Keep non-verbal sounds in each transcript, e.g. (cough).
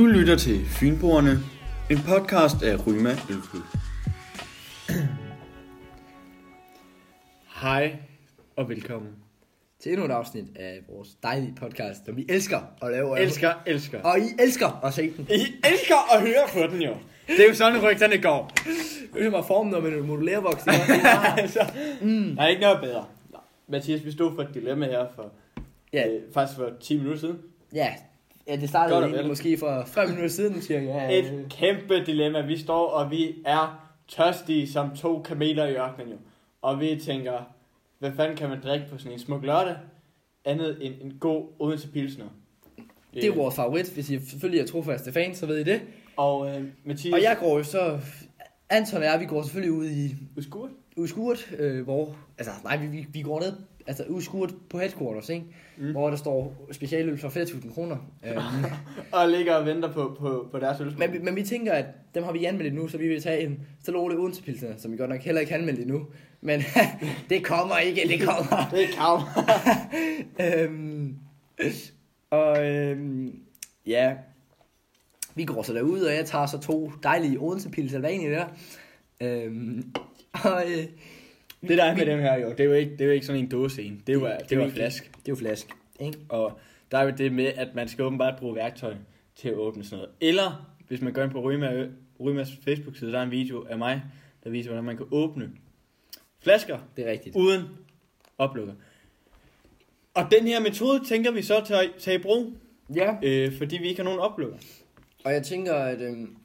Du lytter til Fynboerne, en podcast af Ryma Ølklub. Hej og velkommen. til endnu et afsnit af vores dejlige podcast, som vi elsker at lave. Elsker, elsker. Og I elsker at se den. I elsker at høre på den jo. Det er jo sådan, rygterne går. Det er mig formen, når man modulerer voks. (laughs) (laughs) altså, mm. Der er ikke noget bedre. Mathias, vi stod for et dilemma her for, ja, øh, faktisk for 10 minutter siden. ja, ja, det startede Godt egentlig måske for 5 minutter siden, cirka. Ja, Et kæmpe dilemma. Vi står, og vi er tørstige som to kameler i ørkenen jo. Og vi tænker, hvad fanden kan man drikke på sådan en smuk lørdag? Andet end en god Odense Pilsner. det er vores favorit. Hvis I selvfølgelig er trofaste fans, så ved I det. Og øh, Mathias, Og jeg går jo så... Anton og jeg, vi går selvfølgelig ud i Uskurt? udskurt, øh, hvor... Altså, nej, vi, vi, vi går ned altså udskurt på headquarters, ikke? Mm. Hvor der står specialøl for 4.000 kroner. Øhm, (laughs) Og ligger og venter på, på, på deres ølsmag. Men, vi- men vi tænker, at dem har vi anmeldt nu, så vi vil tage en stille Odense Pilsner, som vi godt nok heller ikke har anmeldt endnu. Men (laughs) det kommer ikke, det kommer. (laughs) Det er kav. øhm, og øhm, ja, vi går så derud, og jeg tager så to dejlige Odense Pilsner, hvad egentlig der. Øhm, og øh, Det der er med dem her jo, det er jo ikke, det er jo ikke sådan en dåse en. Det er jo, det, det er jo flaske. Det er jo flask, ikke? Og der er jo det med, at man skal åbenbart bruge værktøj til at åbne sådan noget. Eller, hvis man går ind på Ryma, Rymas Facebook-side, der er en video af mig, der viser, hvordan man kan åbne flasker Det er rigtigt. uden oplukker. Og den her metode tænker vi så til at tage i brug, Ja, øh, fordi vi ikke har nogen oplukker. og jeg tænker, at øhm,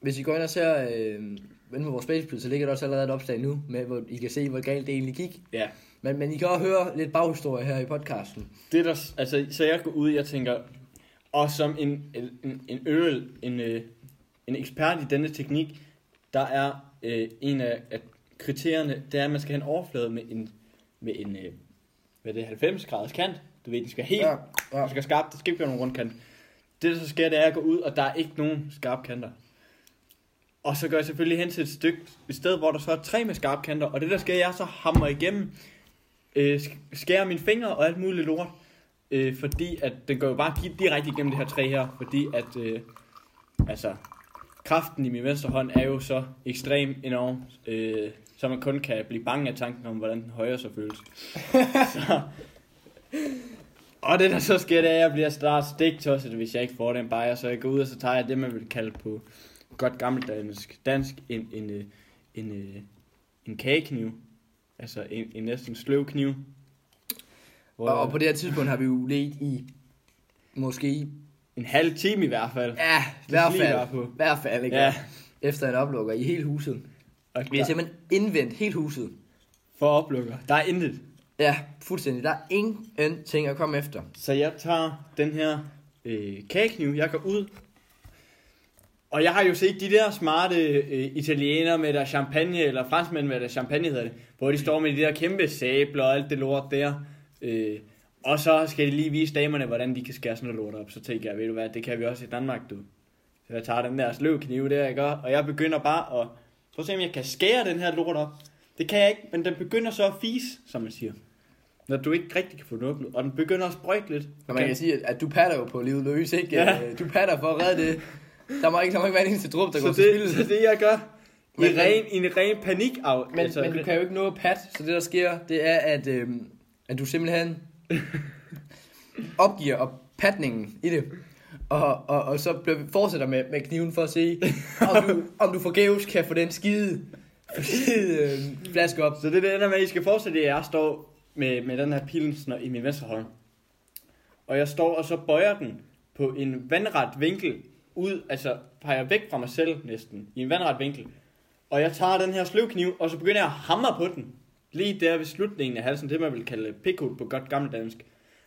hvis I går ind og ser øh, inde på vores Facebook, så ligger der også allerede et opslag nu, med, hvor I kan se, hvor galt det egentlig gik. Ja. Men, men I kan også høre lidt baghistorie her i podcasten. Det der, altså, så jeg går ud, jeg tænker, og som en, en, en øl, en, øh, en ekspert i denne teknik, der er øh, en af, af kriterierne, det er, at man skal have en overflade med en, med en øh, hvad det, 90 graders kant. Du ved, den skal helt, ja, ja. den skal skarp, der skal ikke være nogen rundkant. Det, der så sker, det er at gå ud, og der er ikke nogen skarpe kanter. Og så går jeg selvfølgelig hen til et stykke, et sted, hvor der så er tre med skarpe kanter, og det der sker, jeg så hammer igennem, øh, sk- skærer mine fingre og alt muligt lort, øh, fordi at den går jo bare di- direkte igennem det her træ her, fordi at, øh, altså, kraften i min venstre hånd er jo så ekstrem enorm, øh, så man kun kan blive bange af tanken om, hvordan den højre så føles. (laughs) så, og det der så sker, det er, at jeg bliver snart stiktosset, hvis jeg ikke får den bajer, så jeg går ud og så tager jeg det, man vil kalde på godt gammeldansk dansk, en, en, øh, en, en, en kagekniv. Altså en, en næsten sløv kniv. Hvor, Og, og på det her tidspunkt har vi jo let i måske, en halv time i hvert fald. ja, i hvert fald, i hvert fald, ikke? Ja. Efter en oplukker i hele huset. Og Vi har simpelthen indvendt hele huset. for oplukker. Der er intet. Ja, fuldstændig. Der er ingenting at komme efter. Så jeg tager den her øh, kagekniv, jeg går ud. Og jeg har jo set de der smarte øh, italienere med der champagne, eller franskmænd med der champagne hedder det, hvor de står med de der kæmpe sabler og alt det lort der. Øh, og så skal de lige vise damerne, hvordan de kan skære sådan noget lort op. Så tænker jeg, ved du hvad, det kan vi også i Danmark, du. Så jeg tager den der sløv kniv der, ikke? Og jeg begynder bare at... Prøv at se, om jeg kan skære den her lort op. Det kan jeg ikke, men den begynder så at fise, som man siger. Når du ikke rigtig kan få den åbnet. Og den begynder at sprøjte lidt. Og man kan sige, at- at du patter jo på livet løs, ikke? Ja. Øh, Du patter for at redde det. (laughs) Der må ikke, der må ikke være en eneste dråbe, der så går til det, så det jeg gør, i, ren, i en ren panik af, Men, men du kan jo ikke nå at pat, så det der sker, det er, at, øhm, at du simpelthen opgiver op patningen i det. Og, og, og så bliver, fortsætter med, med kniven for at se, om du, om du forgæves kan få den skide, skide øh, flaske op. Så det det ender med, at I skal fortsætte, at jeg står med, med den her pilsner i min venstre hånd. Og jeg står og så bøjer den på en vandret vinkel ud, altså peger væk fra mig selv næsten, i en vandret vinkel. Og jeg tager den her sløvkniv, og så begynder jeg at hamre på den. Lige der ved slutningen af halsen, det man vil kalde pikkut på godt gammeldansk.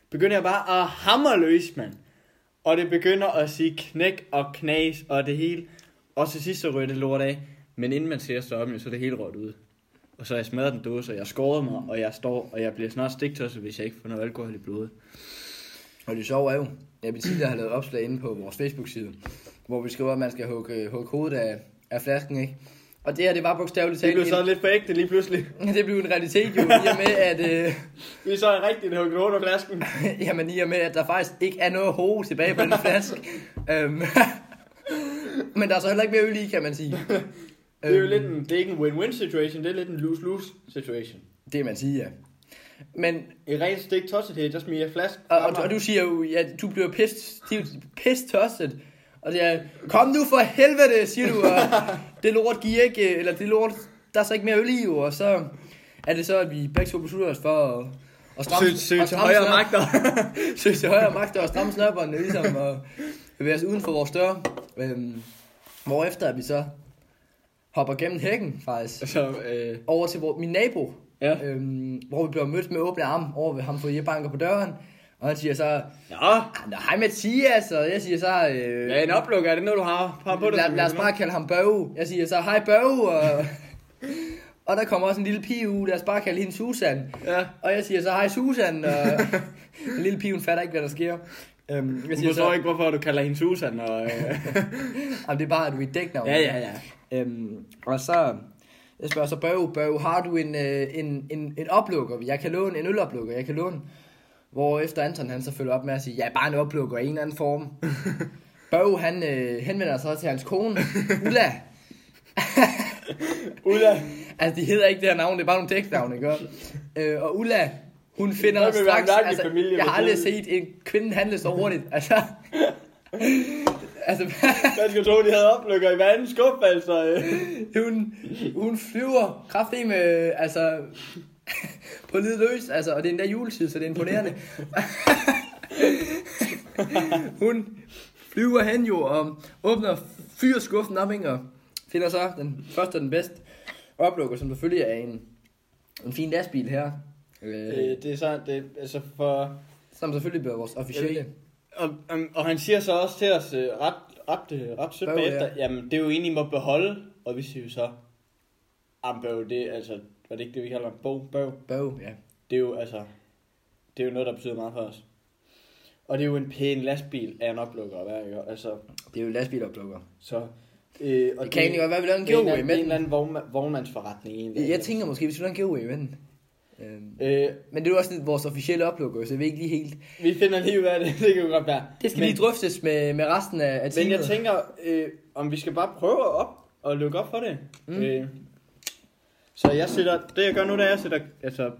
Begynder jeg bare at hamre løs, mand. Og det begynder at sige knæk og knas og det hele. Og til sidst så ryger det lort af. Men inden man ser stoppen, så er det hele rødt ud. Og så jeg smadret den dåse, og jeg har skåret mig, og jeg står, og jeg bliver snart stiktosset, hvis jeg ikke får noget alkohol i blodet. Og det sjove er jo, jeg vil tidligere have lavet opslag inde på vores Facebook-side, hvor vi skriver, at man skal hugge, hugge hovedet af, af flasken, ikke? Og det her, det var bogstaveligt Det talt. blev så lidt for ægte lige pludselig. (laughs) det blev en realitet jo, i og med, at, øh, (laughs) Vi er så rigtigt hugget under flasken. (laughs) jamen, i og med, at der faktisk ikke er noget hoved tilbage på den flaske. øhm, Men der er så heller ikke mere øl i, kan man sige. Det er jo Øhm, lidt en, det er ikke en win-win situation, det er lidt en lose-lose situation. Det man siger, ja. Men, I rent stik tossethed, der smiger jeg flaske. og, og, og, du siger jo, ja, du bliver er jo pist tosset. Og det er, kom nu for helvede, siger du, og (laughs) det lort giver ikke, eller det lort, der er så ikke mere øl i, jo, og så er det så, at vi begge to beslutter os for at, at stramme, Søg, søg at til højere magter. (laughs) søge til højre magter og stramme snørbåndene, ligesom, og bevæge os uden for vores dør. Øhm, hvorefter vi så hopper gennem hækken, faktisk, så, øh, over til vor, min nabo, ja. øhm, hvor vi bliver mødt med åbne arme over ved ham, for jeg banker på døren. Og han siger så, Ja, "Ah, nå, hej Mathias, og jeg siger så, øh, ja en oplukker, er det noget, du har, har på dig? lad, lad os bare kalde ham Børge. Jeg siger så, hej Børge, og, (laughs) og der kommer også en lille pige ud, lad os bare kalde hende Susan. Ja. Og jeg siger så, hej Susan, og (laughs) den lille pige, hun fatter ikke, hvad der sker. Øhm, jeg siger forstår så, ikke, hvorfor du kalder hende Susan. Og, øh, (laughs) Jamen, det er bare, at du er dæknavn. ja, ja, ja. Øhm, og så, jeg spørger så Børge, Børge, har du en, øh, en, en, en oplukker? Jeg kan låne en øloplukker, jeg kan låne. Hvor efter Anton han så følger op med at sige, ja, bare en oplukker i en eller anden form. (laughs) Børge, han øh, henvender sig til hans kone, Ulla. (laughs) Ulla. Altså, de hedder ikke det her navn, det er bare nogle dæknavne, ikke? Øh, og Ulla, hun finder en straks, altså, familie, jeg har aldrig set en kvinde handle så hurtigt. (laughs) Altså, altså Jeg skal tro, de havde oplukker i hver anden altså. hun, hun flyver kraftigt med, altså, på lidt løs, altså, og det er endda juletid, så det er imponerende. (laughs) hun flyver hen jo og åbner fyrer skuffen op, ikke, og finder så den første og den bedste oplukker, som selvfølgelig er en, en fin lastbil her. Øh, Øh, det er så, det, er- altså for... som selvfølgelig bliver vores officielle. Og, og, og han siger så også til os øh, ret, ret, øh, ret sødt bagefter, ja. jamen det er jo egentlig, I må beholde, og vi siger jo så, ambøv, det altså, var det ikke det, vi kalder en bog, bøv? Bøv, ja. Det er jo altså, det er jo noget, der betyder meget for os. Og det er jo en pæn lastbil af en oplukker, hvad ikke? Altså, Det er jo lastbiloplukker. så... Øh, og Det kan egentlig godt være, at vi laver en det er en, giveaway med det er en eller anden vognmand, vognmandsforretning egentlig. Jeg, tænker måske, hvis vi laver en giveaway med den. Øhm, Øh, men det er jo også lidt vores officielle oplukker, så jeg ved ikke lige helt. vi finder lige ud af det, (laughs) det kan jo godt være. Det skal Men- lige drøftes med, med resten af, af Men teamet. jeg tænker, øh, om vi skal bare prøve op og lukke op for det. Mm. Øh, så jeg sætter, det jeg gør nu, det er, jeg sætter, altså,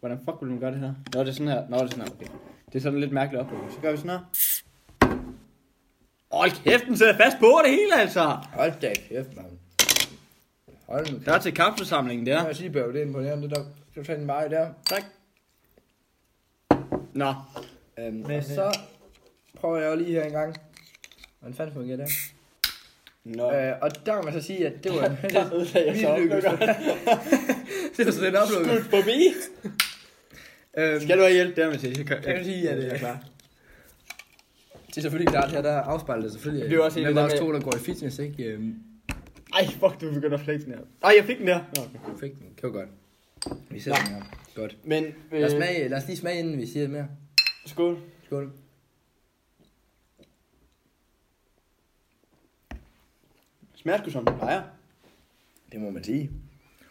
hvordan fuck vil man gøre det her? Nå, det er sådan her, nå, det er sådan her, okay. Det er sådan lidt mærkeligt op. Så gør vi sådan her. Hold kæft, den sidder fast på det hele, altså. Hold da kæft, mand. Hold nu Der er til kampforsamlingen Ja. der. Jeg sige, Bøv, det er imponerende. Der, så tager den bare der. Tak. Nå, Øhm, Men, og så prøver jeg jo lige her en gang. Hvordan fanden fungerer det? Nå. Øh, og der kan man så sige, at det var en Der ødelagde jeg så (laughs) det var så den oplukker. Skud forbi. Øhm, Skal du have hjælp der, Mathias? Jeg kan, Kan du sige, at det jeg er er klar. Det er selvfølgelig klart her, der afspejler det selvfølgelig. Det er også en af to, jeg- der går i fitness, ikke? Øhm, Ej, fuck, du begynder at flække den her. Ej, jeg fik den her. Nå, okay. du fik den. Det var godt. Vi sætter den her. Godt. Men, øh, Lad os, smage, lad os lige smage, inden vi siger mere. skål. Skål. Smager sgu som den plejer. Det må man sige.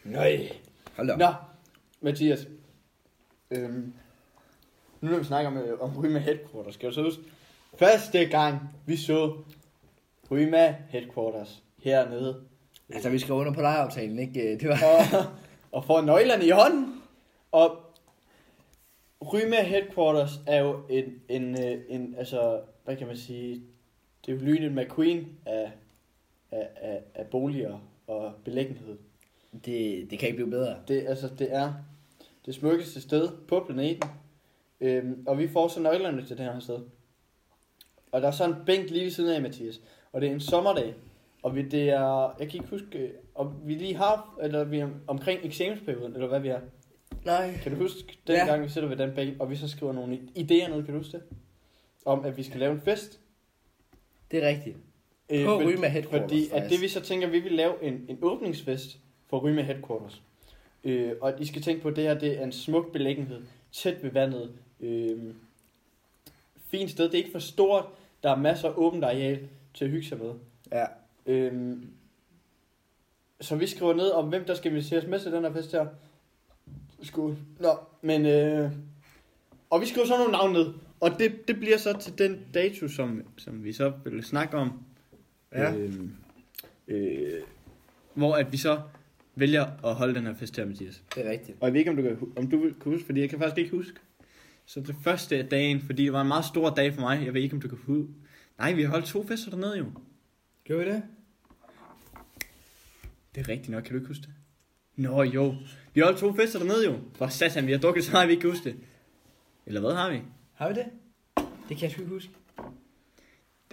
Nej. Hold da. op. Nå, Mathias. Øhm, nu når vi snakker om, øh, om Ryma Headquarters, skal du så huske, første gang vi så Ryma Headquarters hernede, Altså, vi skrev under på lejeaftalen, ikke? Det var... og, og får nøglerne i hånden, og Ryma Headquarters er jo en, en, øh, en, altså, hvad kan man sige, det er jo lynet McQueen af, af, af, af boliger og belæggenhed. Det, det kan ikke blive bedre. Det, altså, det er det smukkeste sted på planeten. Øhm, og vi får så nøglerne til det her sted. Og der er så en bænk lige ved siden af, Mathias. Og det er en sommerdag. Og vi, det er, jeg kan ikke huske, om vi lige har, eller vi er omkring eksamensperioden, eller hvad vi er. Nej. Kan du huske, den Ja. gang vi sidder ved den bænk, og vi så skriver nogle idéer ned, kan du huske det? Om, at vi skal lave en fest. Det er rigtigt. Øh, På Ryma Headquarters, Fordi at det vi så tænker, vi vil lave en, en åbningsfest for Ryma Headquarters. Øh, og I skal tænke på, at det her det er en smuk beliggenhed, tæt ved vandet. Øh, fint sted, det er ikke for stort, der er masser af åbent areal til at hygge sig med. Ja. Øh, så vi skriver ned om, hvem der skal inviteres med til den her fest her. Skål. Nå, men... Øh, og vi skriver så nogle navne ned. Og det, det bliver så til den dato, som, som vi så vil snakke om. Ja. Øhm, Øh, hvor at vi så vælger at holde den her fest her, Mathias. Det er rigtigt. Og jeg ved ikke, om du kan, om du vil- kan huske, fordi jeg kan faktisk ikke huske. Så det første af dagen, fordi det var en meget stor dag for mig. Jeg ved ikke, om du kan huske. Nej, vi har holdt to fester dernede jo. Gjorde vi det? Det er rigtigt nok, kan du ikke huske det? Nå jo, vi har holdt to fester dernede jo. For satan, vi har drukket så meget, vi ikke kan huske det. Eller hvad har vi? Har vi det? Det kan jeg sgu ikke huske.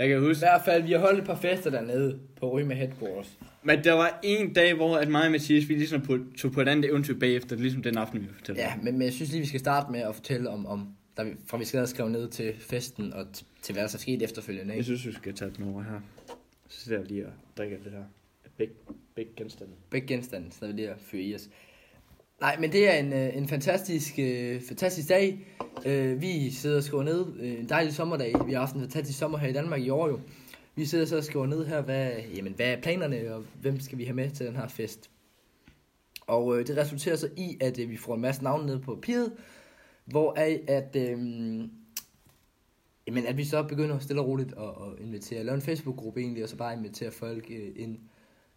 Der kan jeg I huske. hvert fald, vi har holdt et par fester dernede på Ryme Headquarters. Men der var en dag, hvor at mig og Mathias, vi ligesom på, tog på et andet eventyr bagefter, ligesom den aften, vi fortalte. Ja, men, men jeg synes lige, vi skal starte med at fortælle om, om der vi, fra vi skal skrive ned til festen og t- til hvad der så skete efterfølgende. Jeg Ikke? synes, vi skal tage den over her. Så sidder jeg lige og drikker det her. Begge, begge genstande. Begge genstande, så vi lige at fyre i os. Nej, men det er en, øh, en fantastisk, øh, fantastisk dag. Øh, vi sidder og skriver ned. Øh, en dejlig sommerdag. Vi har haft en fantastisk sommer her i Danmark i år jo. Vi sidder så og skriver ned her, hvad, jamen, hvad er planerne, og hvem skal vi have med til den her fest. Og øh, det resulterer så i, at øh, vi får en masse navne ned på papiret, hvor af, at, øh, jamen, at vi så begynder stille og roligt at, at invitere, at lave en Facebook-gruppe egentlig, og så bare invitere folk øh, ind.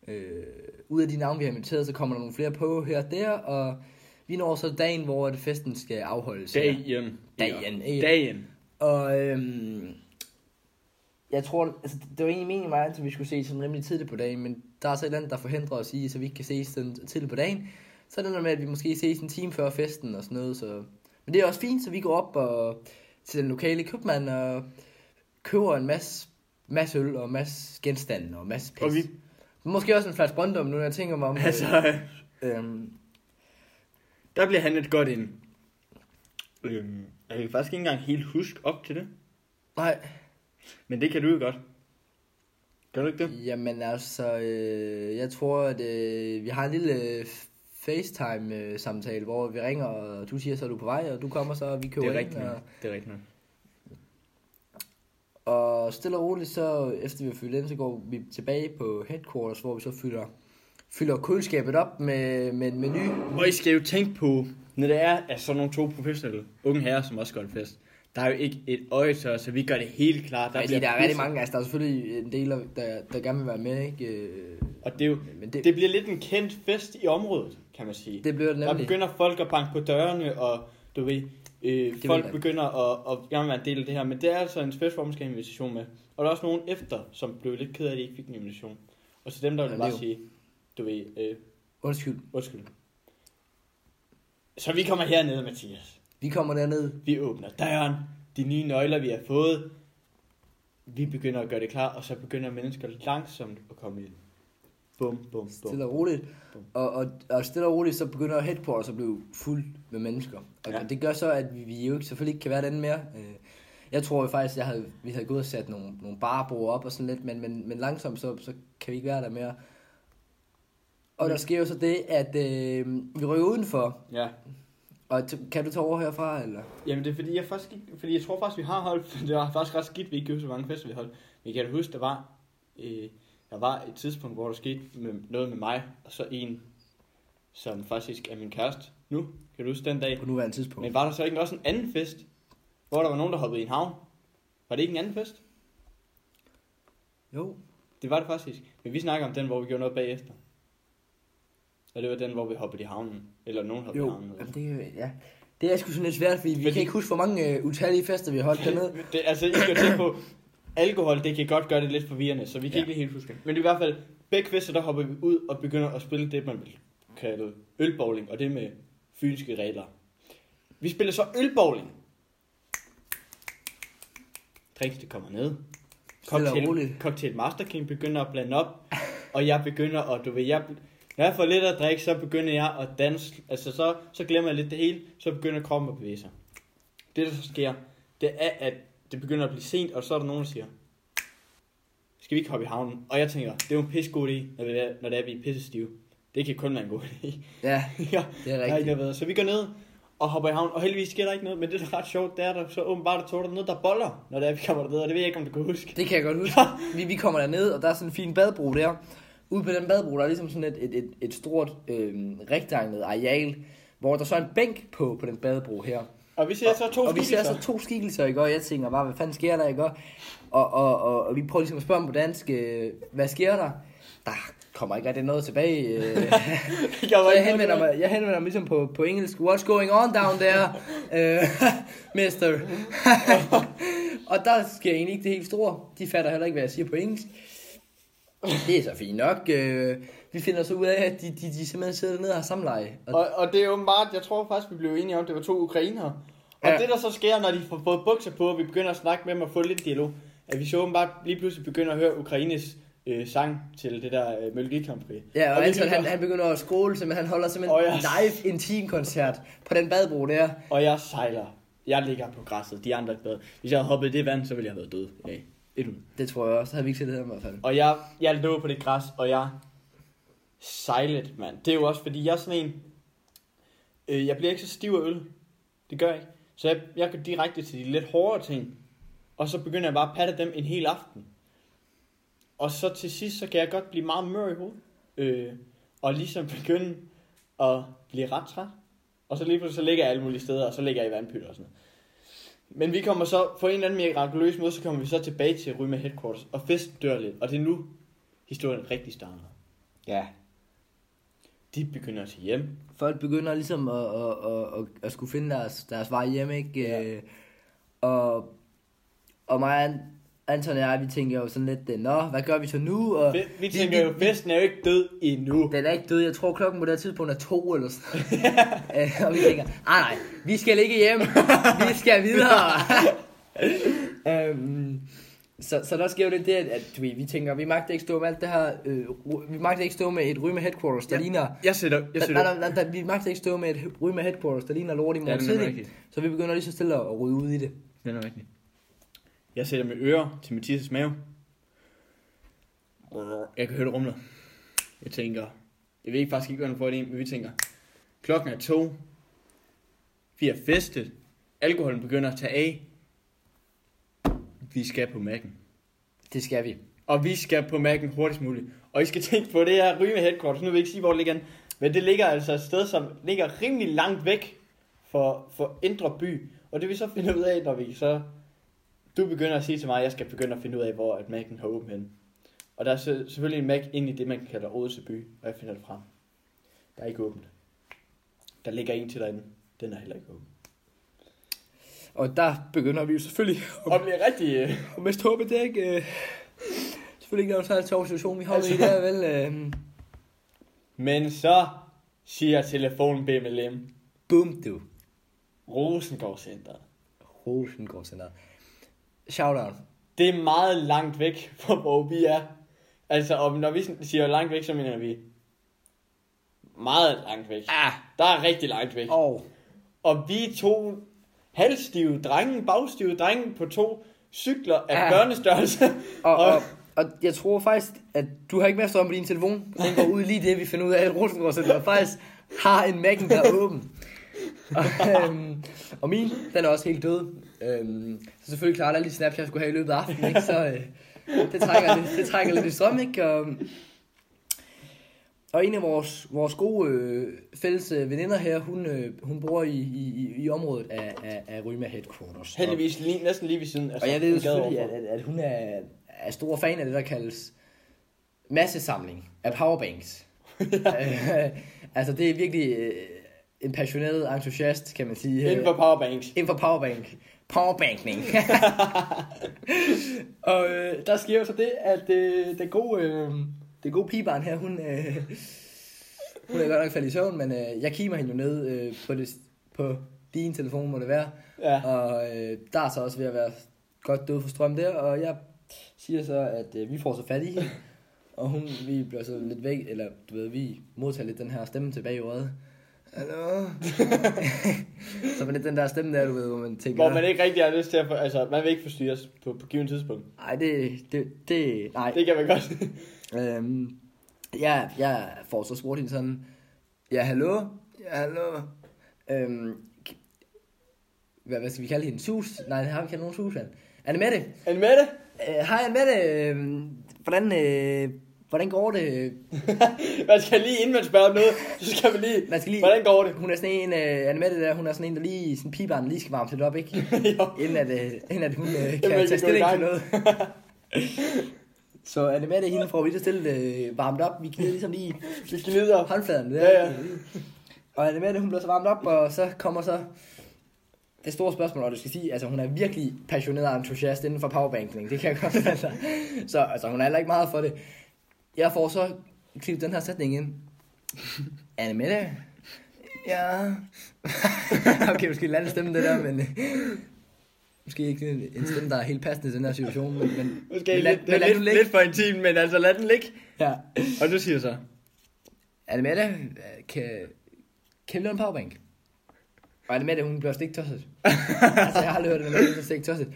Øh, ud af de navne, vi har inviteret, så kommer der nogle flere på her og der, og vi når så dagen, hvor at festen skal afholdes. Dagen. Dagen, ikke? Dagen. Og øhm, jeg tror, altså, det var egentlig meningen mig, at vi skulle se sådan rimelig tidligt på dagen, men der er så et eller andet, der forhindrer os i, så vi ikke kan ses sådan tidligt på dagen. Så er det noget med, at vi måske ses en time før festen og sådan noget, så... Men det er også fint, så vi går op og til den lokale købmand og køber en masse, masse øl og masse genstande og masse pis. Og vi, Måske også en flaske Brøndum, nu når jeg tænker mig om. altså, øhm, der bliver han et godt ind. Øhm, jeg kan faktisk ikke engang helt huske op til det. nej, Men det kan du jo godt. Gør du ikke det? Jamen altså, øh, jeg tror, at øh, vi har en lille øh, FaceTime-samtale, hvor vi ringer, og du siger, så er du på vej, og du kommer så, og vi køber Det er ind, rigtigt og. Det er rigtigt. Og stille og roligt, så efter vi har fyldt ind, så går vi tilbage på headquarters, hvor vi så fylder, fylder køleskabet op med, med en menu. Og I skal jo tænke på, når det er at sådan nogle to professionelle unge herrer, som også går en fest. Der er jo ikke et øje til os, så vi gør det helt klart. Der, bliver der er rigtig mange, altså der er selvfølgelig en del, der, der gerne vil være med, ikke? Og det, er jo, Men det, det bliver lidt en kendt fest i området, kan man sige. det bliver det Der nemlig. begynder folk at banke på dørene, og du ved, øh, folk begynder at, at gerne være en del af det her. Men det er altså en hvor man skal have invitation med. Og der er også nogen efter, som blev lidt ked af, at de ikke fik en invitation. Og til dem, der vil Ja, bare er sige, du ved, øh, Undskyld, undskyld. Så vi kommer hernede, Mathias. vi kommer derned. Vi åbner døren, de nye nøgler, vi har fået. Vi begynder at gøre det klar, og så begynder mennesker langsomt at komme ind. Bum, bum, bum. Stille og roligt. Bum. Og, og, og stille og roligt, så begynder headquarters at blive fuld med mennesker. Og Ja. det gør så, at vi, vi jo ikke, selvfølgelig ikke kan være derinde mere. Øh, Jeg tror jo faktisk, jeg havde, vi havde gået og sat nogle, nogle barbord op og sådan lidt, men, men, men langsomt, så, så kan vi ikke være der mere. Og der sker jo så det, at øh, vi ryger udenfor. Ja. Og kan du tage over herfra, eller? Jamen det er fordi, jeg faktisk ikke, fordi jeg tror faktisk, vi har holdt, (laughs) det var faktisk ret skidt, vi ikke gjorde så mange fester, vi holdt. Men jeg kan huske, der var, øh, der var et tidspunkt, hvor der skete med, noget med mig, og så en, som faktisk er min kæreste nu. Kan du huske den dag? På nuværende tidspunkt. Men var der så ikke også en anden fest, hvor der var nogen, der hoppede i en havn? Var det ikke en anden fest? Jo. Det var det faktisk. Men vi snakker om den, hvor vi gjorde noget bagefter. Og det var den, hvor vi hoppede i havnen. Eller nogen hoppede i Jo, havnen. jamen, det, er jo- ja. Det er sgu sådan lidt svært, fordi vi Fordi- kan ikke huske, hvor mange uh, utallige fester vi har holdt dernede. det, altså, I skal tænke på, alkohol, det kan godt gøre det lidt forvirrende, så vi kan Ja. ikke helt huske. Men i hvert fald, begge fester, der hopper vi ud og begynder at spille det, man vil kalde ølbowling, og det med fynske regler. Vi spiller så ølbowling. Drinks, det kommer ned. Cocktail, cocktail Master King begynder at blande op, og jeg begynder at, du ved, jeg, når jeg får lidt at drikke, så begynder jeg at danse, altså så, så glemmer jeg lidt det hele, så begynder kroppen at bevæge sig. Det, der så sker, det er, at det begynder at blive sent, og så er der nogen, der siger, skal vi ikke hoppe i havnen? Og jeg tænker, det er jo en pisse god idé, når det er, når det er, vi er pisse stive. Det kan kun være en god idé. Ja, ja, (laughs) det er jeg rigtigt. ikke noget Så vi går ned og hopper i havnen, og heldigvis sker der ikke noget, men det der er ret sjovt, det er der så åbenbart der tog noget, der boller, når det er, vi kommer derned, og det ved jeg ikke, om du kan huske. Det kan jeg godt huske. Vi, vi kommer derned, og der er sådan en fin badebro der. Ude på den badebro, der er ligesom sådan et, et, et, et stort øh, rektanglet areal, hvor der så er en bænk på, på den badebro her. Og vi ser så to og vi ser så to skikkelser, ikke? Og jeg tænker bare, hvad fanden sker der, ikke? og, og, og, og vi prøver ligesom at spørge ham på dansk, øh, hvad sker der? Der kommer ikke rigtig noget tilbage. Øh. (laughs) Jeg henvender mig, jeg henvender mig ligesom på, på engelsk. What's going on down there, uh, (laughs) (laughs) mister? og der sker egentlig ikke det helt store. De fatter heller ikke, hvad jeg siger på engelsk. Det er så fint nok. Uh, vi finder så ud af, at de, de, de simpelthen sidder dernede og har samleje. Og, Og, og det er åbenbart, jeg tror faktisk, vi blev enige om, det var to ukrainere. Og Ja. det der så sker, når de får fået bukser på, og vi begynder at snakke med dem og få lidt dialog, at vi så åbenbart lige pludselig begynder at høre Ukraines øh, sang til det der øh, Melodi Grand Prix. ja, og det Anton, han, han begynder at skråle, så han holder simpelthen ja. live intim-koncert på den badbro der. Og jeg sejler. Jeg ligger på græsset. De andre er. Hvis jeg havde hoppet i det vand, så ville jeg have været død i dag. Det tror jeg også. Så havde vi ikke set det her i hvert fald. Og jeg, jeg lå på det græs, og jeg sejlede, mand. Det er jo også, fordi jeg er sådan en... Øh, jeg bliver ikke så stiv af øl. Det gør jeg ikke. Så jeg, jeg går direkte til de lidt hårdere ting. Og så begynder jeg bare at patte dem en hel aften. Og så til sidst, så kan jeg godt blive meget mør i hovedet. Øh, og ligesom begynde at blive ret træt. Og så lige pludselig så ligger jeg alle mulige steder, og så ligger jeg i vandpytter og sådan noget. Men vi kommer så, på en eller anden mirakuløs måde, så kommer vi så tilbage til Ryma Headquarters, og festen dør lidt. Og det er nu, historien rigtig starter. Ja. De begynder at tage hjem. folk begynder ligesom at, at, at, at, at skulle finde deres, deres vej hjem, ikke? Ja. Øh, Og, og mig Anton og jeg, vi tænker jo sådan lidt, nå, hvad gør vi så nu? Og Vi, vi tænker jo, festen er jo ikke død endnu. Den er ikke død, jeg tror klokken på det her tidspunkt er to eller sådan. (laughs) Øh, og vi tænker, ah nej, vi skal ikke hjem, vi skal videre. (laughs) øhm, så, så der sker jo det, at, at vi, vi tænker, vi magter ikke stå med alt det her, øh, vi magter ikke stå med et ryme headquarters, der Ja. ligner Jeg sætter, jeg sætter. nej, nej, nej, vi magter ikke stå med et ryge med headquarters, der ligner lort i Ja, morgen er tidlig. Så vi begynder lige så stille at rydde ud i det. Det er rigtigt. Jeg sætter mit øre til Mathias' mave. Jeg kan høre det rumler. Jeg tænker, jeg ved ikke faktisk ikke, hvad den får det ind, men vi tænker, klokken er to. Vi har festet. Alkoholen begynder at tage af. Vi skal på Mac'en. Det skal vi. Og vi skal på Mac'en hurtigst muligt. Og I skal tænke på, det her Ryme Headquarters. Nu vil jeg ikke sige, hvor det ligger. henne, Men det ligger altså et sted, som ligger rimelig langt væk for, for Indre By. Og det vi så finde ud af, når vi så... Du begynder at sige til mig, at jeg skal begynde at finde ud af, hvor at Mac'en har åbent hen. Og der er selvfølgelig en Mac inde i det, man kalder Odense by. Og jeg finder det frem. Der er ikke åbent. Der ligger en til derinde. Den er heller ikke åben. Og der begynder vi jo selvfølgelig Og bliver rigtig... øh, at miste håbet, det er ikke... Øh, selvfølgelig ikke noget særligt sjov situation, vi har Altså- i der, vel? Øh, Men så siger telefonen BMLM. boom, du. Rosengård Center. Rosengård Center. Shout out. Det er meget langt væk fra, hvor vi er. Altså, og når vi sådan siger langt væk, så mener vi meget langt væk. Ah, Der er rigtig langt væk. og Og vi er to halvstive drenge, bagstive drenge på to cykler af Ja. børnestørrelse. (laughs) Og, og, og jeg tror faktisk, at du har ikke mere strøm på din telefon. Den går ud lige det, vi finder ud af, at Rosengård Center faktisk har en Mac'en, der er åben. Og, øhm, og min, den er også helt død. Øhm, så selvfølgelig klart alle de snaps, jeg skulle have i løbet af aftenen, ikke? Så øh, det, trækker lidt, det trækker lidt i strøm, ikke? Og, og en af vores, vores gode øh, fælles øh, veninder her, hun, øh, hun bor i, i, i- området af, af, af Ryma Headquarters. Heldigvis lige, næsten lige ved siden. Altså, og jeg ved selvfølgelig, at, at, at hun er, er stor fan af det, der kaldes massesamling af powerbanks. (laughs) Øh, altså, det er virkelig øh, en passioneret entusiast, kan man sige. Inden for powerbanks. Inden for powerbank. Powerbankning. (laughs) og øh, der sker jo så det, at øh, den gode, øh, den gode pigebarn her, hun, øh, hun er godt nok faldet i søvn, men øh, jeg kimer hende jo ned øh, på, det, på din telefon, må det være. Ja. Og øh, der er så også ved at være godt død for strøm der, og jeg siger så, at øh, vi får så fat i hende. Og hun, vi bliver så lidt væk, eller du ved, vi modtager lidt den her stemme tilbage i øret. Hallo? (laughs) så man lidt den der stemme der, du ved, hvor man tænker... Hvor man ikke rigtig har lyst til at... Altså, man vil ikke forstyrres på, på givet tidspunkt. Nej, det, det, det, nej. Det kan man godt. Øhm, ja, jeg får så spurgt hende sådan, ja, hallo? Ja, hallo? Øhm, hvad, hvad skal vi kalde hende? Sus? Nej, har vi kaldt nogen Susan? Anne Mette? Er du med det? Øh, Hej Anne Mette, øh, hvordan, øh, hvordan går det? (laughs) Man skal lige, inden man spørger om noget, så skal man lige... Man skal lige, Hvordan går det? Hun er sådan en, uh, Annemette der, hun er sådan en, der lige, sådan piberen lige skal varme lidt op, ikke? (laughs) Inden at, uh, inden at hun uh, kan kan tage stilling til noget. (laughs) Så Annemette, hende får vi lige stille uh, varmet op. Vi giver ligesom lige Vi gnider. håndfladen. Ja, ja. Og Annemette, hun bliver så varmet op, og så kommer så det store spørgsmål, og du skal sige, altså hun er virkelig passioneret og entusiast inden for powerbanking. Det kan jeg godt altså. Så altså, hun er heller ikke meget for det. Jeg får så klippet den her sætning ind. Annemette? Ja. (laughs) okay, måske en anden stemme det der, men... Måske ikke en en stemme, der er helt passende i den her situation, men... men Måske men lad- lidt, det men lad lidt, lidt for intim, men altså lad den ligge. Ja. Og du siger så. Annemette, kan, kan låne en powerbank? Og Annemette, hun bliver stik tosset. (laughs) altså, jeg har aldrig hørt Annemette blive stik tosset.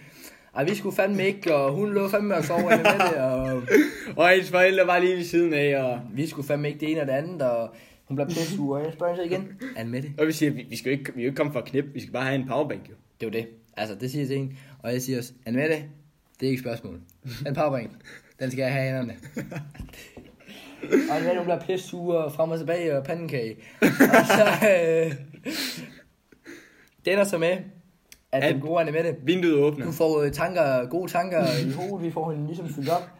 Ej, vi skulle fandme ikke, og hun lå fandme og sove Annemette, og (laughs) Og hendes forældre var lige ved siden af, og, vi skulle fandme ikke det ene og det andet, og hun bliver pisse og jeg spørger hende igen. Annemette, og vi siger, vi, vi skal jo ikke, vi er jo ikke komme for at knip, vi skal bare have en powerbank jo. det jo det. Altså, det siger jeg til hende. Og jeg siger også, Annemette, det er ikke et spørgsmål. Den powerbank, den skal jeg have i hænderne. og Annemette, hun bliver pisse og frem og tilbage og pandekage. Og så, øh, det ender så med, at den At- gode Annemette, Vinduet åbner. Du får øh, tanker, gode tanker i hovedet, vi får hende ligesom fyldt op.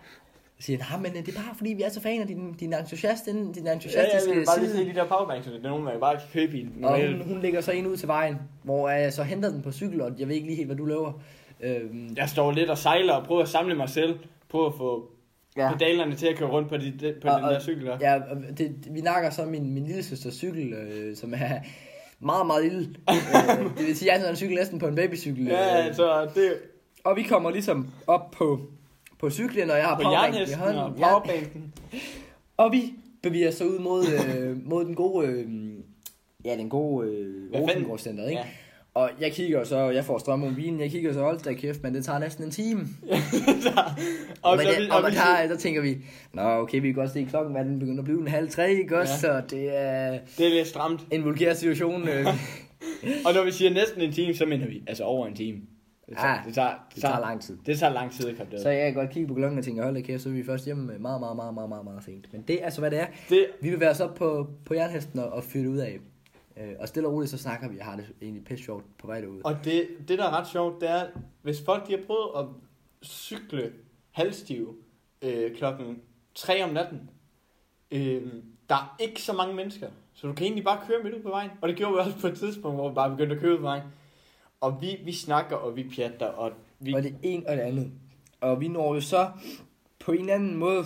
Siger, nej, men øh, det er bare fordi, vi er så fan af din, din, entusiast, din, din entusiastiske side. de der powerbanks, det er nogen, man bare kan købe i en Og hun, hun lægger så en ud til vejen, hvor jeg så henter den på cykel, og jeg ved ikke lige helt, hvad du laver. Øhm, Jeg står lidt og sejler og prøver at samle mig selv, på at få ja. pedalerne til at køre rundt på, de, de, på Og- den der cykel der. Ja, og det, vi nakker så min, min lille søsters cykel, øh, som er meget, meget lille. øh, (laughs) det vil sige, at jeg har en cykel næsten på en babycykel. Ja, øh, så det og vi kommer ligesom op på, på cyklen, og jeg har på powerbanken i hånden. og Ja. powerbanken. (laughs) Og vi bevæger så ud mod, øh, mod den gode, øh, ja, den gode øh? Rosengårdscenteret, ikke? Ja. Og jeg kigger så, jeg får strøm om bilen, jeg kigger så, hold da kæft, men det tager næsten en time. og men så det, og, og og der, der tænker vi, nå okay, vi kan godt se klokken, hvad den begynder at blive en halv tre, ikke også? Ja. Så det er det er lidt stramt. en vulgær situation. Øh, (laughs) Og når vi siger næsten en time, så mener vi altså over en time. Det tager, Ah, det tager, det tager lang tid. Det tager lang tid at komme Så derud. jeg kan godt kigge på klokken og tænke, hold da kæft, så er vi først hjemme meget, meget, meget, meget, meget, meget sent. Men det er altså, hvad det er. Det, Vi vil være så op på, på jernhesten og, og fyre ud af. Øh, og stille og roligt, så snakker vi, jeg har det egentlig pisse sjovt på vej derud. og det, det, der er ret sjovt, det er, hvis folk de har prøvet at cykle halvstive øh, klokken 3 om natten, øh, der er ikke så mange mennesker. Så du kan egentlig bare køre midt ud på vejen. Og det gjorde vi også på et tidspunkt, hvor vi bare begyndte at køre ud på vejen. Og vi, vi snakker, og vi pjatter, og vi... Og det ene og det andet. Og vi når jo så på en eller anden måde,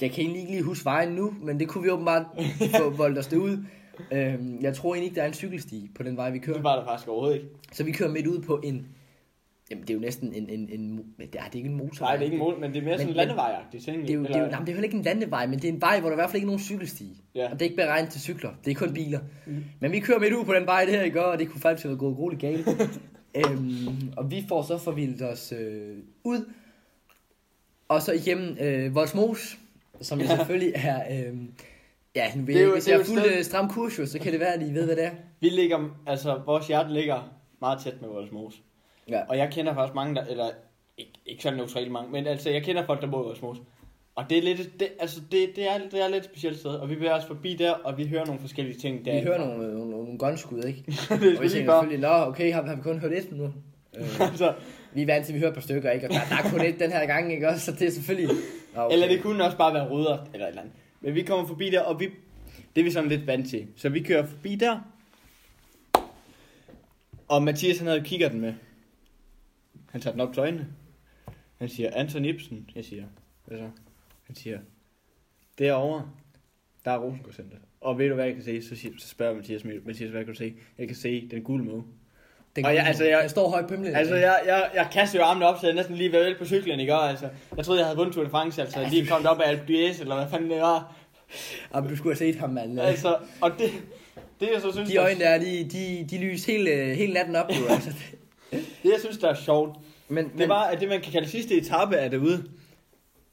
jeg kan egentlig ikke lige huske vejen nu, men det kunne vi åbenbart få (laughs) voldt os det ud. Øhm, jeg tror egentlig ikke, der er en cykelsti på den vej, vi kører. Det var der faktisk overhovedet ikke. Så vi kører midt ud på en, jamen det er jo næsten en, en, en men det er, er ikke en motorvej. Nej, det er ikke en mål, men det er mere Men- sådan en landevejagtig ting. Det er, jo, det, er jo, nej, det er jo heller ikke en landevej, men det er en vej, hvor der i hvert fald ikke er nogen cykelsti. Ja. Og det er ikke beregnet til cykler, det er kun biler. Mm. Men vi kører midt ud på den vej der, ikke? Og det kunne faktisk have gået grueligt galt. øhm, og vi får så forvildet os øh, ud, og så igennem øh, Voldsmos, som jo selvfølgelig er... Øh, ja, nu ved Det er jo- hvis det er jeg jo er fuld sted- øh, stram kurs, så kan det være, at I ved, hvad det er. Vi ligger, altså vores hjerte ligger meget tæt med Voldemose. Ja. Og jeg kender faktisk mange, der, eller ikke, ikke sådan neutralt mange, men altså jeg kender folk, der bor i Voldemose. Og det er lidt, det, altså det, det, er, det er lidt et specielt sted, og vi bevæger os forbi der, og vi hører nogle forskellige ting der. Vi hører nogle, nogle, nogle gunskud, ikke? (laughs) det Og er vi lige tænker bare. selvfølgelig, nå, okay, har, har vi kun hørt et nu? (laughs) Øh, altså, vi er vant til, at vi hører et par stykker, ikke? Og der, der er kun et den her gang, ikke også? Så det er selvfølgelig... Nå, okay. Eller det kunne også bare være ruder, eller et eller andet. Men vi kommer forbi der, og vi, det er vi sådan lidt vant til. Så vi kører forbi der, og Mathias han havde kigger den med. Han tager den op til øjnene. Han siger, Anton Ibsen. Jeg siger, hvad så? Han siger, derovre, der er Rosengårdscenter. Og ved du hvad jeg kan se? Så, siger, så spørger Mathias, Mathias, hvad kan du se? Jeg kan se den gule måge. Den, Og jeg- altså, jeg- jeg står højt på himlen. Altså, jeg, jeg, jeg kaster jo armene op, så jeg næsten lige ved på cyklen, ikke? Og, altså, jeg troede, jeg havde vundet Tour de France, altså, jeg lige kommet op af Alpe d'Huez, eller hvad fanden det var. Jamen, du skulle have set ham, mand. Altså, og det, det jeg så synes, de øjne der, de, de, de lys hele, hele natten op, jo. Altså. (laughs) det jeg synes, der er sjovt, Men, det var, at det man kan kalde sidste etape af derude,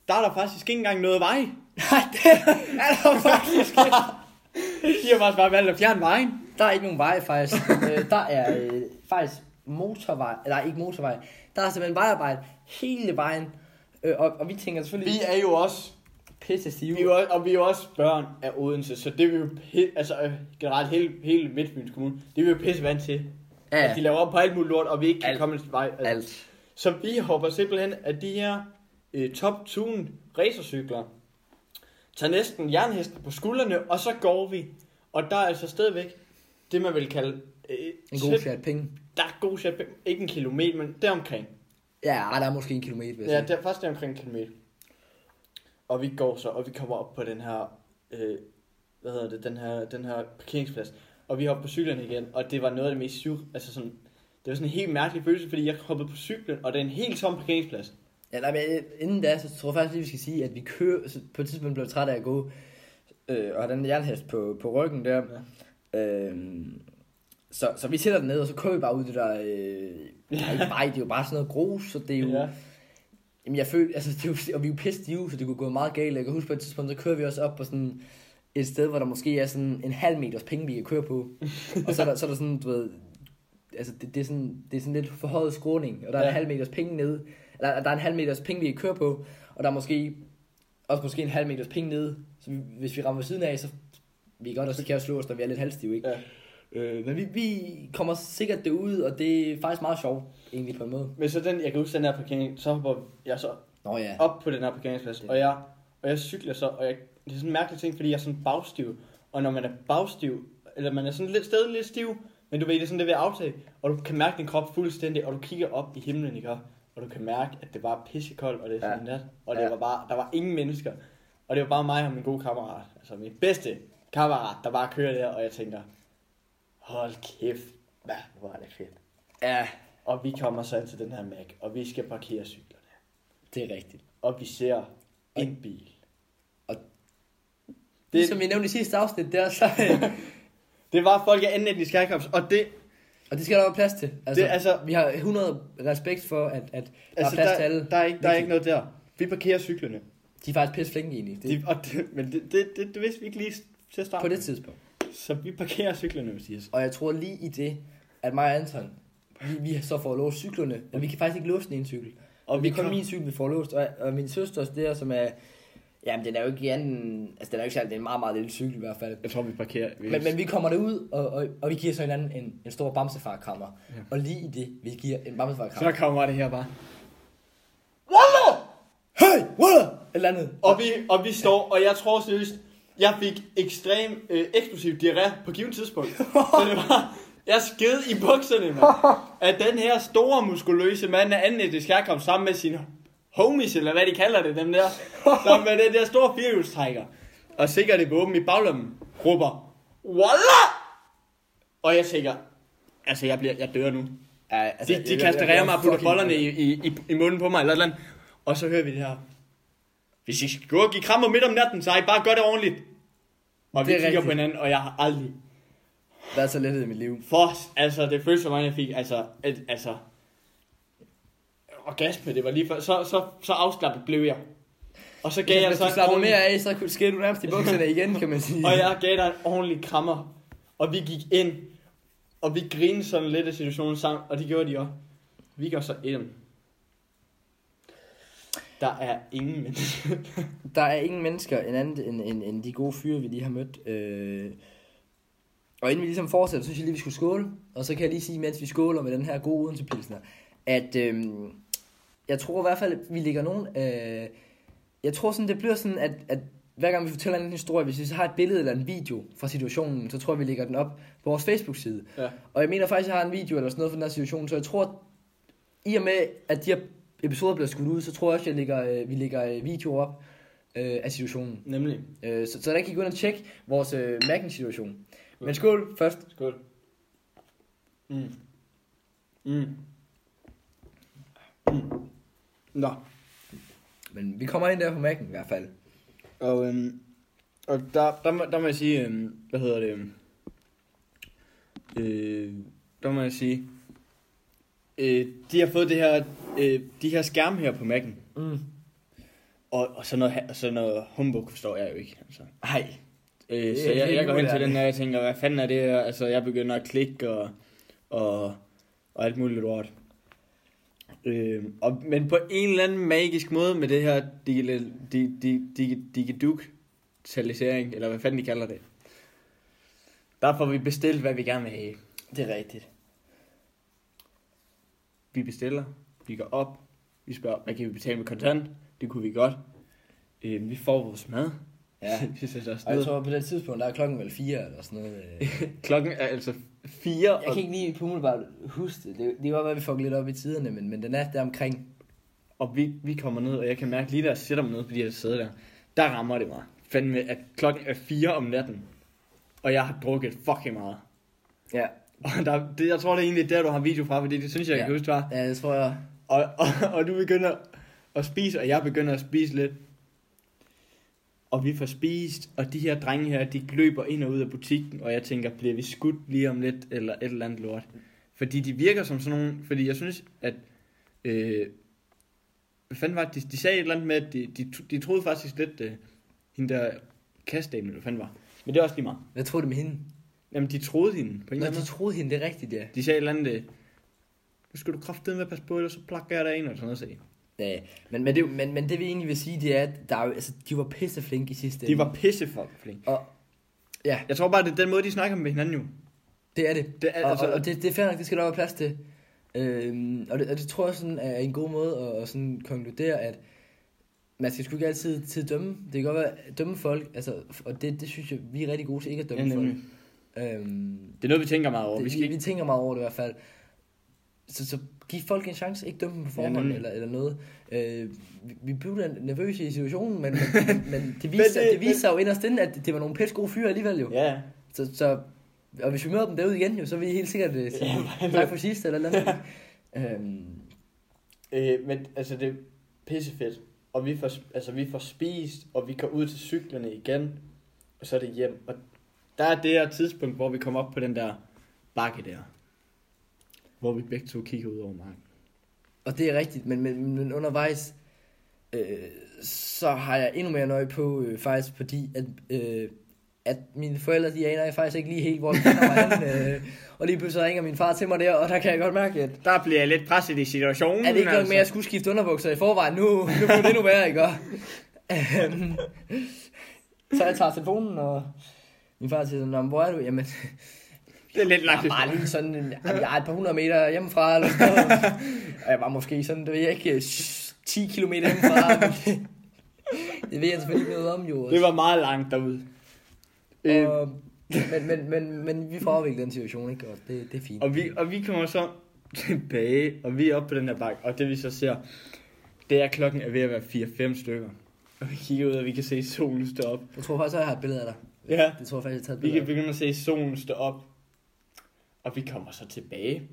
der er der faktisk ikke engang noget vej. (laughs) Nej, det (laughs) er der faktisk ikke. De har faktisk bare valgt at fjerne vejen. Der er ikke nogen vej, faktisk. øh, der er øh, faktisk motorvej, eller ikke motorvej. Der er simpelthen vejarbejde hele vejen. Øh, og, og vi tænker selvfølgelig... Vi er jo også pisse stive. Vi er jo, og vi er jo også børn af Odense, så det er vi jo altså, øh, generelt hele, hele Midtbyens Kommune, det er vi jo pisse vant til. Ja. At de laver op på alt muligt lort, og vi ikke kan Alt. komme en vej. Altså. Alt. Så vi hopper simpelthen af de her øh, top tune racercykler, tager næsten jernhesten på skuldrene, og så går vi. Og der er altså stadigvæk det, man vil kalde... Øh, En god chat penge. Der er god chat, ikke en kilometer, men deromkring. Ja, der er måske en kilometer, vil Ja, det er faktisk der omkring en kilometer. Og vi går så, og vi kommer op på den her, øh, hvad hedder det, den her, den her parkeringsplads. Og vi hopper på cyklen igen, og det var noget af det mest syv, altså sådan, det var sådan en helt mærkelig følelse, fordi jeg hoppede på cyklen, og det er en helt tom parkeringsplads. Ja, nej, men øh, inden da, så tror jeg faktisk lige, vi skal sige, at vi kører, så på et tidspunkt blev træt af at gå, øh, og den jernhest på, på ryggen der. Ja. Øh, så, så vi sætter den ned, og så kører vi bare ud det der, øh, er ikke vej, det er jo bare sådan noget grus, så det er jo, Ja. ja. jamen jeg føler, altså det jo, og vi er jo pisse stive, så det kunne gå meget galt. Jeg kan huske på et tidspunkt, så kører vi også op på sådan et sted, hvor der måske er sådan en halv meters penge, vi kan køre på. (laughs) og så er der, så er der sådan, du ved, altså det, det, er sådan, det er sådan lidt forhøjet skråning, og der er ja. En halv meters penge nede, eller der er en halv meters penge, vi kan køre på, og der er måske også måske en halv meters penge nede, så vi, hvis vi rammer siden af, så vi kan godt også kan slå os, når vi er lidt halvstive, ikke? Ja. Øh, men vi, vi kommer sikkert derud, og det er faktisk meget sjovt, egentlig på en måde. Men så den, jeg kan huske den her parkering, så hopper jeg så Nå ja. op på den her parkeringsplads, og jeg, og jeg cykler så, og jeg, det er sådan en mærkelig ting, fordi jeg er sådan bagstiv, og når man er bagstiv, eller man er sådan lidt stadig lidt stiv, men du ved, det er sådan det ved at aftage, og du kan mærke din krop fuldstændig, og du kigger op i himlen, ikke? Og du kan mærke, at det var pissekoldt, og det er sådan Ja. nat, og det Ja. var bare, der var ingen mennesker, og det var bare mig og min gode kammerat, altså min bedste kammerat, der bare kører der, og jeg tænker, hold kæft, hvad, hvor er det fedt. Ja, Og vi kommer så ind til den her Mac, og vi skal parkere cyklerne, det er rigtigt. og vi ser en bil. Og- det, Det... Som vi nævnte i sidste afsnit, der, så, (laughs) Det var folk af anden etnisk herkomst, og det, og det skal der være plads til. Altså, Det altså- vi har 100 respekt for, at, at der altså, er plads der, til alle. der, er ikke, der er ikke noget der. Vi parkerer cyklerne. De er faktisk pisse flinke egentlig. Det, De, og det, men det, det, det, det, vidste vi ikke lige til at starte på det tidspunkt. Så vi parkerer cyklerne, Mathias. Og jeg tror lige i det, at mig og Anton, vi, vi så får låst cyklerne, men vi kan faktisk ikke låse den ene cykel. Og Og vi vi kun kom- min cykel, vi får låst, og, og min søsters der, som er, jamen den er jo ikke anden, altså den er jo ikke særlig, det er en meget, meget lille cykel i hvert fald. Jeg tror, vi parkerer. Vi, Men, men vi kommer derud, og, og, og vi giver så hinanden en, en stor bamsefarkrammer. Ja. Og lige i det, vi giver en så bamsefarkrammer. kommer det her bare. Hey, what? Et eller andet. Og vi, og vi står, og jeg tror seriøst, jeg fik ekstrem øh, eksplosiv diarré på givet tidspunkt. Så det var, jeg sked i bukserne, mand. At den her store, muskuløse mand af anden etnisk herkomst sammen med sine homies, eller hvad de kalder det, dem der. Sammen med den der store firehjulstrækker. Og sikkert i våben i baglommen, råber, Wallah! Og jeg tænker, altså jeg, bliver, jeg dør nu. Ja, altså, De, de kasterer mig og putter bollerne i, i, i, i munden på mig, eller et eller andet. Og så hører vi det her. Hvis I skal gå og give krammer midt om natten, så har I bare gør det ordentligt. Og vi Det er kigger rigtigt. på hinanden, og jeg har aldrig... Er så lettet i mit liv. For, altså, det føltes for mig, jeg fik, altså, et, altså... Orgasme, det var lige før. Så, så, så afslappet blev jeg. Og så gav jeg Hvis så en ordentlig- mere af, så sker du nærmest i bukserne igen, kan man sige. Og jeg gav dig en ordentlig krammer. Og vi gik ind. Og vi grinede sådan lidt af situationen sammen. Og det gjorde de også. Vi går så ind. Der er ingen mennesker. (laughs) Der er ingen mennesker en anden end, end, end de gode fyre, vi lige har mødt. Øh... Og inden vi ligesom fortsætter, så synes jeg lige, vi skulle skåle. Og så kan jeg lige sige, mens vi skåler med den her gode Odense Pilsner, at øh, jeg tror i hvert fald, at vi ligger nogen... Øh... Jeg tror sådan, det bliver sådan, at, at hver gang vi fortæller en historie, hvis vi så har et billede eller en video fra situationen, så tror jeg, vi lægger den op på vores Facebook-side. Ja. Og jeg mener faktisk, at jeg har en video eller sådan noget fra den her situation, så jeg tror, i og med, at de her episoder bliver skudt ud, så tror jeg også, at jeg lægger, øh, vi lægger øh, videoer op øh, af situationen. Nemlig. Øh, så, så der kan I gå ind og tjekke vores øh, Mac'en-situation. Men skål først. Skål. Mm. Mm. Mm. Nå. Men vi kommer ind der på Mac'en i hvert fald. Og, øhm, og der, der, må, der må jeg sige, øhm, hvad hedder det, øhm, øh, der må jeg sige, øh, de har fået det her, øh, de her skærme her på Mac'en, Mm. og, og sådan noget, ha- sådan noget humbug forstår jeg jo ikke, altså. Ej. Øh, så jeg, jeg går hen til den her, og jeg tænker, hvad fanden er det her? Altså, jeg begynder at klikke og, og, og alt muligt lort. Øh, og, men på en eller anden magisk måde med det her digitalisering, dig, dig, dig, digitalisering, eller hvad fanden de kalder det. Der får vi bestilt, hvad vi gerne vil have. Det er rigtigt. Vi bestiller, vi går op, vi spørger, hvad kan vi betale med kontant? Det kunne vi godt. Øh, vi får vores mad. Ja. (laughs) vi sætter os Og jeg ned. tror på det tidspunkt, der er klokken vel fire eller sådan noget. øh. (laughs) Klokken er altså fire. Jeg kan ikke lige på umiddelbart huske det. Det, det være, at vi får lidt op i tiderne, men, men den er der omkring. Og vi, vi kommer ned, og jeg kan mærke lige jeg sætter mig ned, fordi jeg sidder der, der rammer det mig. Fandme, at klokken er 4 om natten, og jeg har drukket fucking meget. Ja, (laughs) Og der, det, jeg tror, det er egentlig der, du har video fra, fordi det synes jeg, jeg Ja. kan huske, var. ja det tror jeg. Og, og, og du begynder at spise, og jeg begynder at spise lidt. Og vi får spist, og de her drenge her, de løber ind og ud af butikken, og jeg tænker, bliver vi skudt lige om lidt, eller et eller andet lort. Fordi de virker som sådan nogle, fordi jeg synes, at, øh, hvad fanden var det, de, de sagde et eller andet med, at de, de, de troede faktisk lidt, øh, hende der kastdamen, eller hvad fanden var. Men det er også lige meget. Hvad tror du med hende? Jamen, de troede hende på en Nå, de måde. troede hende, det er rigtigt, ja. De sagde et eller andet, øh, nu skal du kraftedeme med at passe på, ellers så plakker jeg dig ind, og sådan noget, sagde de. Ja, men, men, det, men, men det vi egentlig vil sige, det er, at der er, jo- altså, de var pisseflinke i sidste De var pisseflinke. Og ja, Jeg tror bare, det er den måde, de snakker med hinanden jo. det er det. Det er, Og, altså, og, og det, det er fair nok, det skal der være plads til. Øhm, og, det, og det tror jeg sådan er en god måde at, at sådan konkludere, at man skal sgu ikke altid til at dømme. Det kan godt være at dømme folk, altså, og det, det synes jeg, vi er rigtig gode til ikke at ja, dømme folk. nemlig. Øhm, det er noget, vi tænker meget over. vi skal vi, ikke... vi tænker meget over det i hvert fald. Så, så giv folk en chance, ikke dømme dem på Ja, forhånd eller, eller noget. Øh, vi, vi blev da nervøse i situationen, men, men, (laughs) men det, viste, det- det, det viste sig jo inderst inde, at det var nogle pisse gode fyre alligevel jo. Ja, Så, så, og hvis vi møder dem derude igen jo, så vil I helt sikkert øh, sige Ja, tak for sidst eller noget. øhm, øh, men altså, det er pissefedt. Og vi får, altså, vi får spist, og vi går ud til cyklerne igen, og så er det hjem. Og der er det her tidspunkt, hvor vi kommer op på den der bakke der. Hvor vi begge to kigger ud over marken. og det er rigtigt, men, men, men undervejs, øh, så har jeg endnu mere nøje på, øh, faktisk fordi, at, øh, at mine forældre, de aner jeg faktisk ikke lige helt, hvor de finder mig øh, og lige pludselig ringer min far til mig der, og der kan jeg godt mærke, at Der bliver jeg lidt presset i situationen. er det ikke nok med, at jeg skulle skifte underbukser i forvejen, nu, nu bliver det endnu værre, ikke? (laughs) Øhm, så jeg tager telefonen, og min far siger sådan, "Nå, men hvor er du? Jamen, Det er lidt Jeg langt. var bare lige sådan, en- jeg er et par hundrede meter hjemmefra, eller sådan noget. (laughs) Og jeg var måske sådan, det ved jeg ikke, 10 km hjemmefra. men (laughs) det ved jeg selvfølgelig ikke noget om, jo. Det var meget langt derude. Øh, Og, men, men, men, men vi får afviklet den situation, ikke? Og det, det er fint. Og vi, og vi kommer så tilbage, og vi er oppe på den her bakke, og det vi så ser, det er klokken er ved at være 4-5 stykker. Og vi kigger ud, og vi kan se solen stå op. Jeg tror faktisk, at jeg har et billede af dig. Ja, Det tror jeg faktisk, jeg har taget et vi billede kan begynde at se solen stå op. Og vi kommer så tilbage,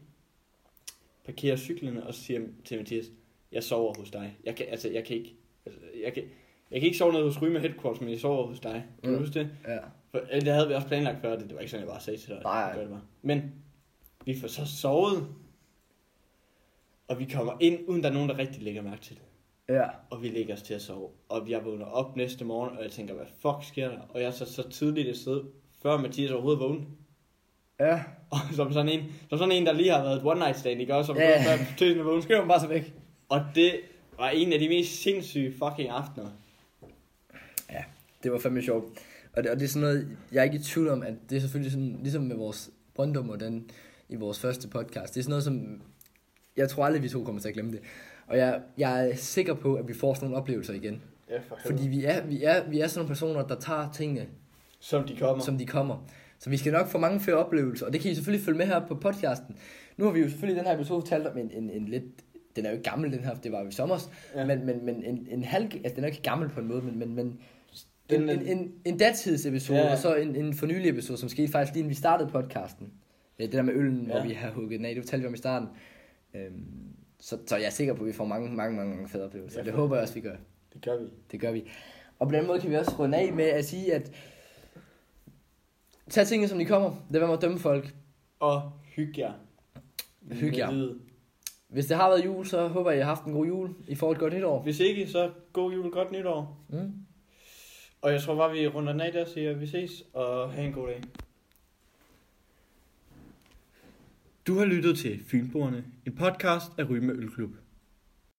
parkerer cyklerne, og siger til Mathias, jeg sover hos dig. Jeg kan, altså, jeg kan ikke, altså, jeg kan, jeg kan ikke sove nede hos Ryme Headquarters, men jeg sover hos dig. Kan du Ja. huske det? Ja. For, øh, det havde vi også planlagt før, det, det var ikke sådan, jeg bare sagde til dig. Nej. Det bare. Men vi får så sovet, og vi kommer ind, uden der er nogen, der rigtig lægger mærke til det. Ja. Og vi lægger os til at sove. Og jeg vågner op næste morgen, og jeg tænker, hvad fuck sker der? Og jeg er så, så tidligt et sted, før Mathias overhovedet vågnede. Ja. (laughs) Og som sådan en, som sådan en der lige har været et one night stand, ikke også? Som Ja. yeah. før tøsen vågne. Skriv dem bare så væk. Og det var en af de mest sindssyge fucking aftener. Ja, det var fandme sjovt. Og det, og det er sådan noget, jeg er ikke i tvivl om, at det er selvfølgelig sådan, ligesom med vores Brøndum og den i vores første podcast, det er sådan noget, som jeg tror aldrig, vi to kommer til at glemme det. Og jeg, jeg er sikker på, at vi får sådan nogle oplevelser igen. Ja, for Fordi vi er, vi er, vi er sådan nogle personer, der tager tingene, Som de kommer. som de kommer. Så vi skal nok få mange flere oplevelser, og det kan I selvfølgelig følge med her på podcasten. Nu har vi jo selvfølgelig i den her episode talt om en, en, en lidt, den er jo ikke gammel den her, det var jo i sommer, Ja. men, men, men en, en halv, altså den er jo ikke gammel på en måde, men, men, men Den en, en, en, en datidsepisode, Ja. og så en, en fornyelig episode, som skete faktisk lige inden vi startede podcasten. Det der med øllen, ja. Hvor vi har hugget den af, det fortalte vi om i starten. Øhm, så, så jeg er sikker på, at vi får mange, mange, mange, mange fede oplevelser. Ja, det håber jeg også, vi gør. Det gør vi. Det gør vi. Og på den måde kan vi også runde af med at sige, at tag tingene, som de kommer. Lad være med at dømme folk. Og hygge jer. Hyg jer. Hvis det har været jul, så håber jeg, I har haft en god jul. I får et godt nytår. Hvis ikke, så god jul, godt nytår. Mm. Og jeg tror bare, vi runder den af der, siger vi ses, og have en god dag. Du har lyttet til Fynboerne, en podcast af Ryme Ølklub.